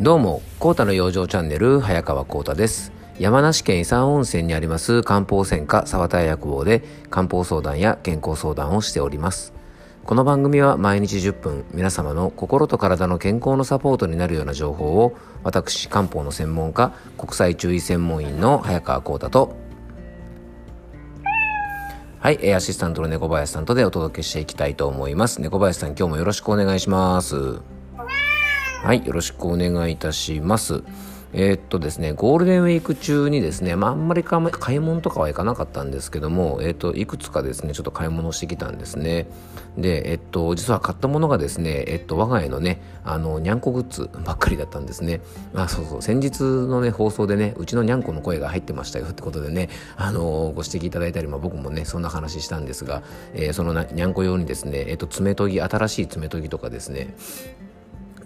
どうも、コータの養生チャンネル、早川コータです。山梨県伊佐温泉にあります漢方専科沢田薬房で漢方相談や健康相談をしております。この番組は毎日10分皆様の心と体の健康のサポートになるような情報を私漢方の専門家国際中医専門員の早川浩太とはい、アシスタントの猫林さんとでお届けしていきたいと思います猫林さん今日もよろしくお願いしますはい、よろしくお願いいたします。えー、っとですね、ゴールデンウィーク中にですね、まあ、あんまり買い物とかは行かなかったんですけども、えー、っと、いくつかですね、ちょっと買い物してきたんですね。で、えっと、実は買ったものがですね、えっと、我が家のね、あの、にゃんこグッズばっかりだったんですね。あ、そうそう、先日のね、放送でね、うちのにゃんこの声が入ってましたよってことでね、あの、ご指摘いただいたり、まあ、僕もね、そんな話したんですが、えー、そのにゃんこ用にですね、えっと、爪研ぎ、新しい爪研ぎとかですね、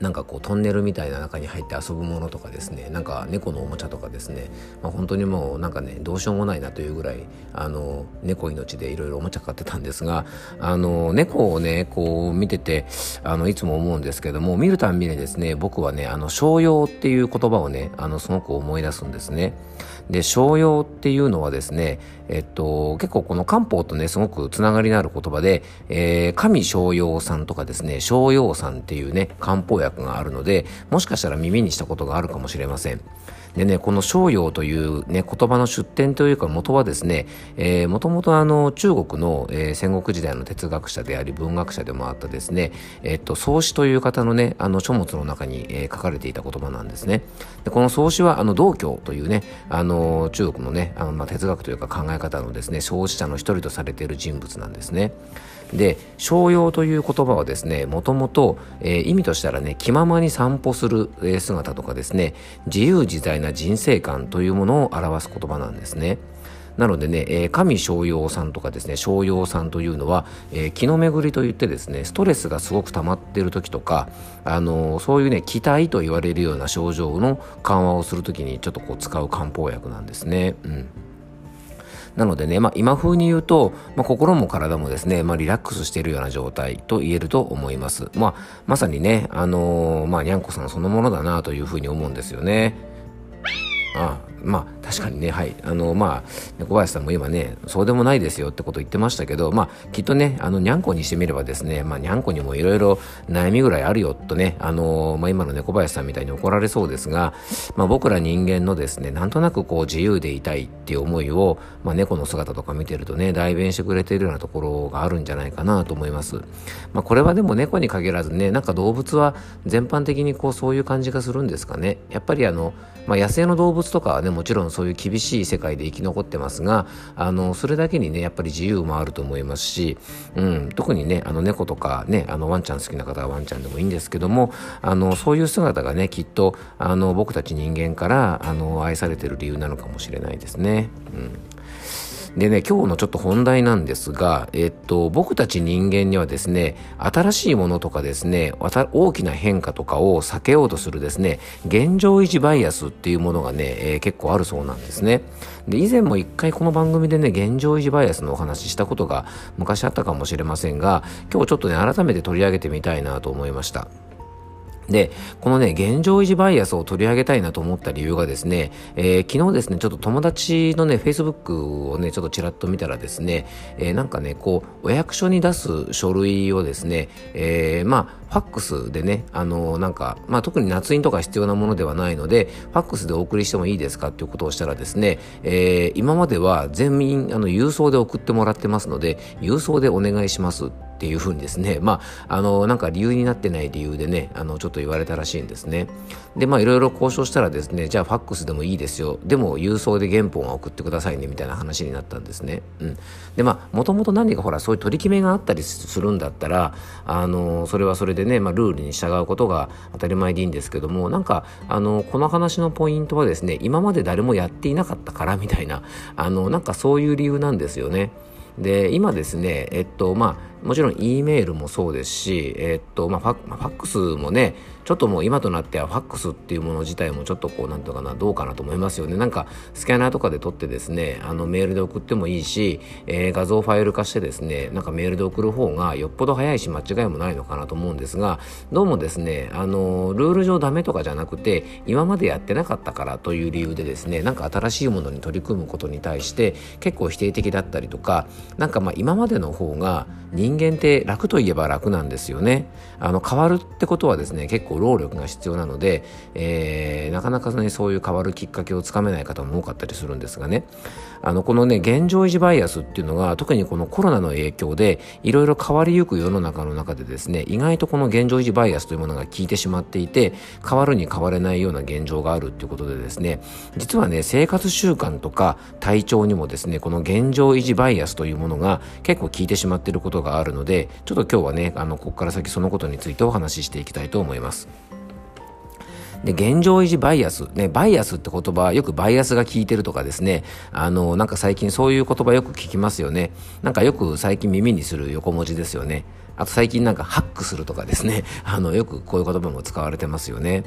なんかこうトンネルみたいな中に入って遊ぶものとかですねなんか猫のおもちゃとかですね、まあ、本当にもうなんかねどうしようもないなというぐらいあの猫命でいろいろおもちゃ買ってたんですがあの猫をねこう見ててあのいつも思うんですけども見るたんびにですね僕はねあの商用っていう言葉をねあのすごく思い出すんですね。で商用っていうのはですね、えっと、結構この漢方とねすごくつながりのある言葉で、えー、神商用さんとかですね商用さんっていうね漢方薬があるのでもしかしたら耳にしたことがあるかもしれません。でね、この商用というね、言葉の出典というか元はですね、えー、もともとあの中国の、えー、戦国時代の哲学者であり文学者でもあったですね、えー、っと、創始という方のね、あの書物の中に、えー、書かれていた言葉なんですね。で、この創始はあの道教というね、あの中国のね、あのまあ、哲学というか考え方のですね、創始者の一人とされている人物なんですね。で商用という言葉はですねもともと、えー、意味としたらね気ままに散歩する、えー、姿とかですね自由自在な人生観というものを表す言葉なんですね。なのでね、えー、神商用さんとかですね、商用さんというのは、えー、気の巡りといってですね、ストレスがすごく溜まっている時とか、あのー、そういうね、気体と言われるような症状の緩和をする時にちょっとこう使う漢方薬なんですね。うん。なのでね、まあ、今風に言うと、まあ、心も体もですね、まあ、リラックスしているような状態と言えると思います。まあ、まさにね、あのー、まあ、にゃんこさんそのものだなというふうに思うんですよね。あまあ確かにね、はい。あの、まあ、猫林さんも今ね、そうでもないですよってこと言ってましたけど、まあ、きっとね、あの、にゃんこにしてみればですね、まあ、にゃんこにもいろいろ悩みぐらいあるよとね、あの、まあ、今の猫林さんみたいに怒られそうですが、まあ、僕ら人間のですね、なんとなくこう、自由でいたいっていう思いを、まあ、猫の姿とか見てるとね、代弁してくれてるようなところがあるんじゃないかなと思います。まあ、これはでも猫に限らずね、なんか動物は全般的にこう、そういう感じがするんですかね。やっぱりあの、まあ、野生の動物とかはね、もちろんそういう厳しい世界で生き残ってますが、あの、それだけにね、やっぱり自由もあると思いますし、うん、特にね、あの猫とかね、あのワンちゃん好きな方はワンちゃんでもいいんですけども、あの、そういう姿がね、きっと、あの、僕たち人間から、あの、愛されてる理由なのかもしれないですね。うんでね、今日のちょっと本題なんですが、えっと、僕たち人間にはですね、新しいものとかですね、大きな変化とかを避けようとするですね、現状維持バイアスっていうものがね、えー、結構あるそうなんですね。で、以前も一回この番組でね、現状維持バイアスのお話ししたことが昔あったかもしれませんが、今日ちょっとね、改めて取り上げてみたいなと思いました。で、このね、現状維持バイアスを取り上げたいなと思った理由がですね、えー、昨日ですね、ちょっと友達のね、Facebook をね、ちょっとちらっと見たらですね、えー、なんかね、こう、お役所に出す書類をですね、えー、まあ、ファックスでね、あのなんか、まあ、特に夏印とか必要なものではないので、ファックスでお送りしてもいいですかっていうことをしたらですね、えー、今までは全員、あの、郵送で送ってもらってますので、郵送でお願いします。っていうふうにですね、まあ、あの、なんか理由になってない理由でね、あの、ちょっと言われたらしいんですね。で、まあ、いろいろ交渉したらですね、じゃあファックスでもいいですよ。でも、郵送で原本は送ってくださいね、みたいな話になったんですね。うん。で、まあ、もともと何かほら、そういう取り決めがあったりするんだったら、あの、それはそれでね、まあ、ルールに従うことが当たり前でいいんですけども、なんか、あの、この話のポイントはですね、今まで誰もやっていなかったからみたいな、あの、なんかそういう理由なんですよね。で今ですねえっとまあもちろん E メールもそうですし、えー、っとまあ、ファファックスもねちょっともう今となってはファックスっていうもの自体もちょっとこうなんとかなどうかなと思いますよね。なんかスキャナーとかで撮ってですねあのメールで送ってもいいし、えー、画像ファイル化してですねなんかメールで送る方がよっぽど早いし間違いもないのかなと思うんですがどうもですねあのルール上ダメとかじゃなくて今までやってなかったからという理由でですねなんか新しいものに取り組むことに対して結構否定的だったりとかなんかまあ今までの方が人間って楽といえば楽なんですよね。あの変わるってことはですね結構労力が必要なので、えー、なかなかねそういう変わるきっかけをつかめない方も多かったりするんですがね。あのこのね現状維持バイアスっていうのが特にこのコロナの影響でいろいろ変わりゆく世の中の中でですね意外とこの現状維持バイアスというものが効いてしまっていて変わるに変われないような現状があるっていうことでですね実はね生活習慣とか体調にもですねこの現状維持バイアスというものが結構効いてしまっていることががあるのでちょっと今日はねあのここから先そのことについてお話ししていきたいと思います。で、現状維持バイアス。ね、バイアスって言葉、よくバイアスが効いてるとかですね。あの、なんか最近そういう言葉よく聞きますよね。なんかよく最近耳にする横文字ですよね。あと最近なんかハックするとかですね、あの、よくこういう言葉も使われてますよね。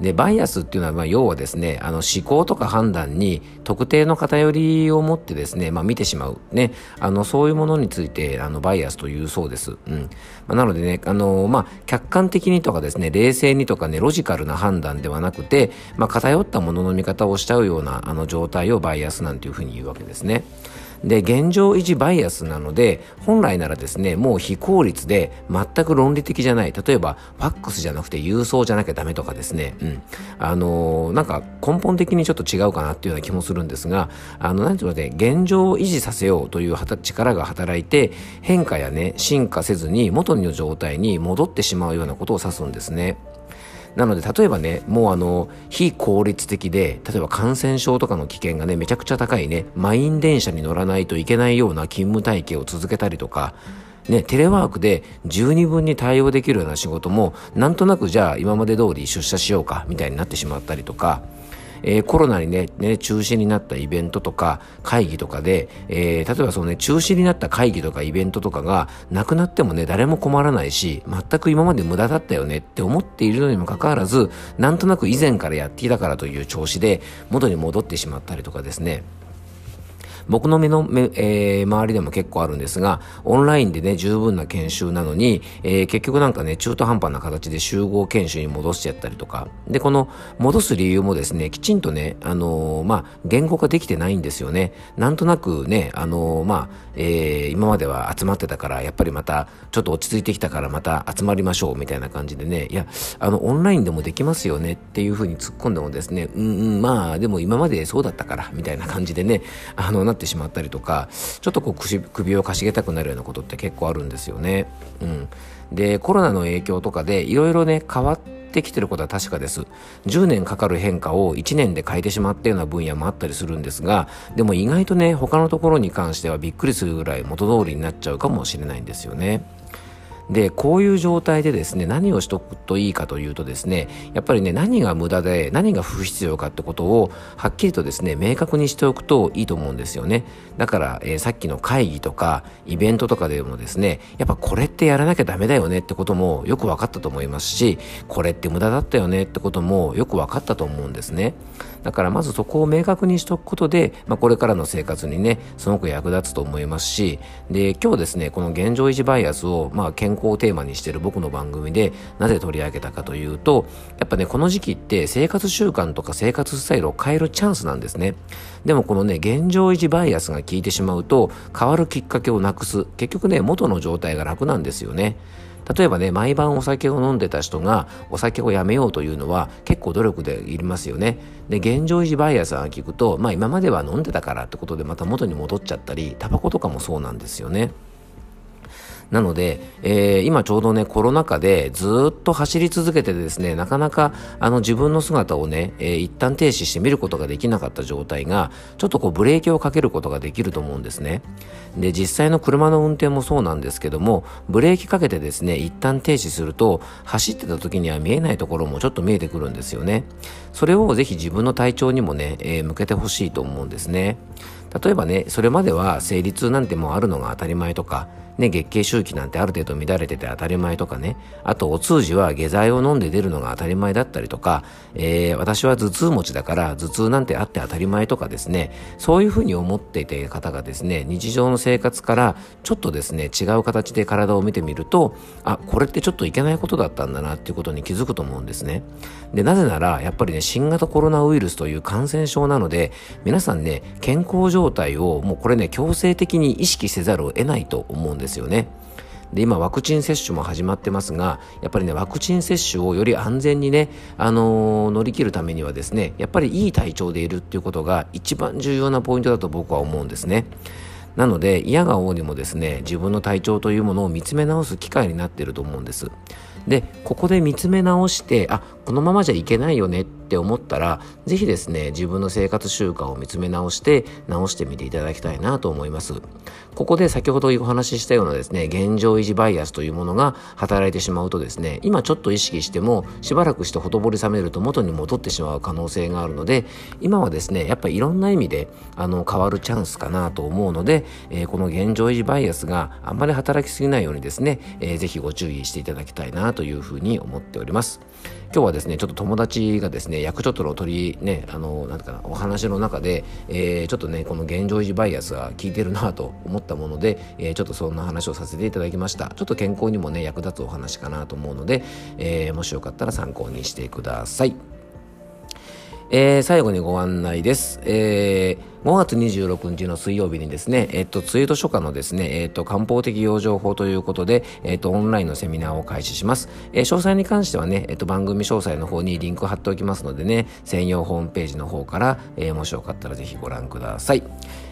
で、バイアスっていうのは、まあ、要はですね、あの、思考とか判断に特定の偏りを持ってですね、まあ、見てしまう。ね、あの、そういうものについて、あの、バイアスというそうです。うん。まあ、なのでね、あの、まあ、客観的にとかですね、冷静にとかね、ロジカルな判断ではなくて、まあ、偏ったものの見方をしちゃうような、あの、状態をバイアスなんていうふうに言うわけですね。で現状維持バイアスなので本来ならですねもう非効率で全く論理的じゃない例えばファックスじゃなくて郵送じゃなきゃダメとかですね、うん、あのー、なんか根本的にちょっと違うかなっていうような気もするんですがあのなんていうので現状を維持させようという力が働いて変化やね進化せずに元の状態に戻ってしまうようなことを指すんですね。なので例えばねもうあの非効率的で例えば感染症とかの危険がねめちゃくちゃ高いね満員電車に乗らないといけないような勤務体系を続けたりとかね、テレワークで十二分に対応できるような仕事もなんとなくじゃあ今まで通り出社しようかみたいになってしまったりとかえー、コロナにね、ね、中止になったイベントとか会議とかで、えー、例えばそのね、中止になった会議とかイベントとかがなくなってもね、誰も困らないし、全く今まで無駄だったよねって思っているのにもかかわらず、なんとなく以前からやっていたからという調子で元に戻ってしまったりとかですね。僕の目の目、えー、周りでも結構あるんですが、オンラインでね、十分な研修なのに、えー、結局なんかね、中途半端な形で集合研修に戻しちゃったりとか、で、この戻す理由もですね、きちんとね、あのー、まあ、言語化できてないんですよね。なんとなくね、あのまあ、え今までは集まってたから、やっぱりまた、ちょっと落ち着いてきたからまた集まりましょう、みたいな感じでね、いや、あの、オンラインでもできますよねっていうふうに突っ込んでもですね、うんうん、まあ、でも今までそうだったから、みたいな感じでね、あの、ってしまったりとかちょっとこう首をかしげたくなるようなことって結構あるんですよね。うん、でコロナの影響とかでいろいろね変わってきてることは確かです。10年かかる変化を1年で変えてしまったような分野もあったりするんですが、でも意外とね、他のところに関してはびっくりするぐらい元通りになっちゃうかもしれないんですよね。でこういう状態でですね何をしとくといいかというとですねやっぱりね何が無駄で何が不必要かってことをはっきりとですね明確にしておくといいと思うんですよね。だから、えー、さっきの会議とかイベントとかでもですねやっぱこれってやらなきゃダメだよねってこともよく分かったと思いますしこれって無駄だったよねってこともよく分かったと思うんですね。だからまずそこを明確にしておくことで、まあ、これからの生活にねすごく役立つと思いますしで今日ですねこの現状維持バイアスを、まあ、健康をテーマにしてる僕の番組でなぜ取り上げたかというとやっぱねこの時期って生活習慣とか生活スタイルを変えるチャンスなんですねでもこのね現状維持バイアスが効いてしまうと変わるきっかけをなくす結局ね元の状態が楽なんですよね例えばね、毎晩お酒を飲んでた人がお酒をやめようというのは結構努力でいりますよね。で、現状維持バイアスが聞くと、まあ今までは飲んでたからってことでまた元に戻っちゃったり、タバコとかもそうなんですよね。なので、えー、今ちょうどね、コロナ禍でずっと走り続けてですね、なかなかあの自分の姿をね、えー、一旦停止して見ることができなかった状態が、ちょっとこうブレーキをかけることができると思うんですね。で、実際の車の運転もそうなんですけども、ブレーキかけてですね、一旦停止すると、走ってた時には見えないところもちょっと見えてくるんですよね。それをぜひ自分の体調にもね、えー、向けてほしいと思うんですね。例えばねそれまでは生理痛なんてもうあるのが当たり前とかね、月経周期なんてある程度乱れてて当たり前とかね、あとお通じは下剤を飲んで出るのが当たり前だったりとか、えー、私は頭痛持ちだから頭痛なんてあって当たり前とかですね、そういうふうに思っていた方がですね、日常の生活からちょっとですね、違う形で体を見てみると、あ、これってちょっといけないことだったんだなっていうことに気づくと思うんですね。で、なぜなら、やっぱりね、新型コロナウイルスという感染症なので、皆さんね、健康状態をもうこれね、強制的に意識せざるを得ないと思うんです。ですよね。で今ワクチン接種も始まってますがやっぱりねワクチン接種をより安全にね、あのー、乗り切るためにはですねやっぱりいい体調でいるっていうことが一番重要なポイントだと僕は思うんですね。なので嫌が王にもですね自分の体調というものを見つめ直す機会になっていると思うんです。でここで見つめ直してあこのままじゃいけないよねって思ったら是非ですね自分の生活習慣を見つめ直して直してみていただきたいなと思います。ここで先ほどお話ししたようなですね現状維持バイアスというものが働いてしまうとですね今ちょっと意識してもしばらくしてほとぼり冷めると元に戻ってしまう可能性があるので今はですねやっぱりいろんな意味であの変わるチャンスかなと思うので、えー、この現状維持バイアスがあんまり働きすぎないようにですね、えー、ぜひご注意していただきたいなというふうに思っております。今日はですねちょっと友達がですね役所との取りねあのなんかなお話の中で、えー、ちょっとねこの現状維持バイアスが効いてるなと思ったもので、えー、ちょっとそんな話をさせていただきました。ちょっと健康にもね役立つお話かなと思うので、えー、もしよかったら参考にしてください。えー、最後にご案内です。えー5月26日の水曜日にですね、えっと、ツイート書家のですね、えっと、漢方的養生法ということで、えっと、オンラインのセミナーを開始します。えー、詳細に関してはね、えっと、番組詳細の方にリンク貼っておきますのでね、専用ホームページの方から、えー、もしよかったらぜひご覧ください。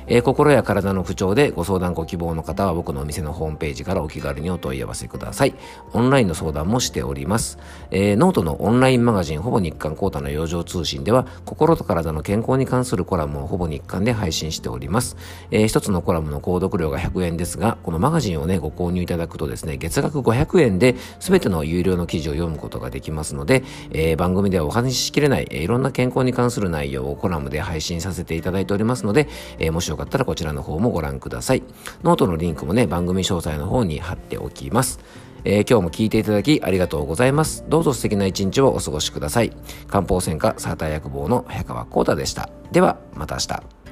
えー、心や体の不調でご相談ご希望の方は僕のお店のホームページからお気軽にお問い合わせください。オンラインの相談もしております。えー、ノートのオンラインマガジンほぼ日刊コータの養生通信では心と体の健康に関するコラムをほぼ日刊で配信しております。えー、一つのコラムの購読料が100円ですが、このマガジンをね、ご購入いただくとですね、月額500円で全ての有料の記事を読むことができますので、えー、番組ではお話ししきれない、えー、いろんな健康に関する内容をコラムで配信させていただいておりますので、えー、もしよかったらこちらの方もご覧ください。ノートのリンクもね、番組詳細の方に貼っておきます。えー、今日も聞いていただきありがとうございます。どうぞ素敵な一日をお過ごしください。漢方専科サーター薬房の早川幸太でした。では、また明日。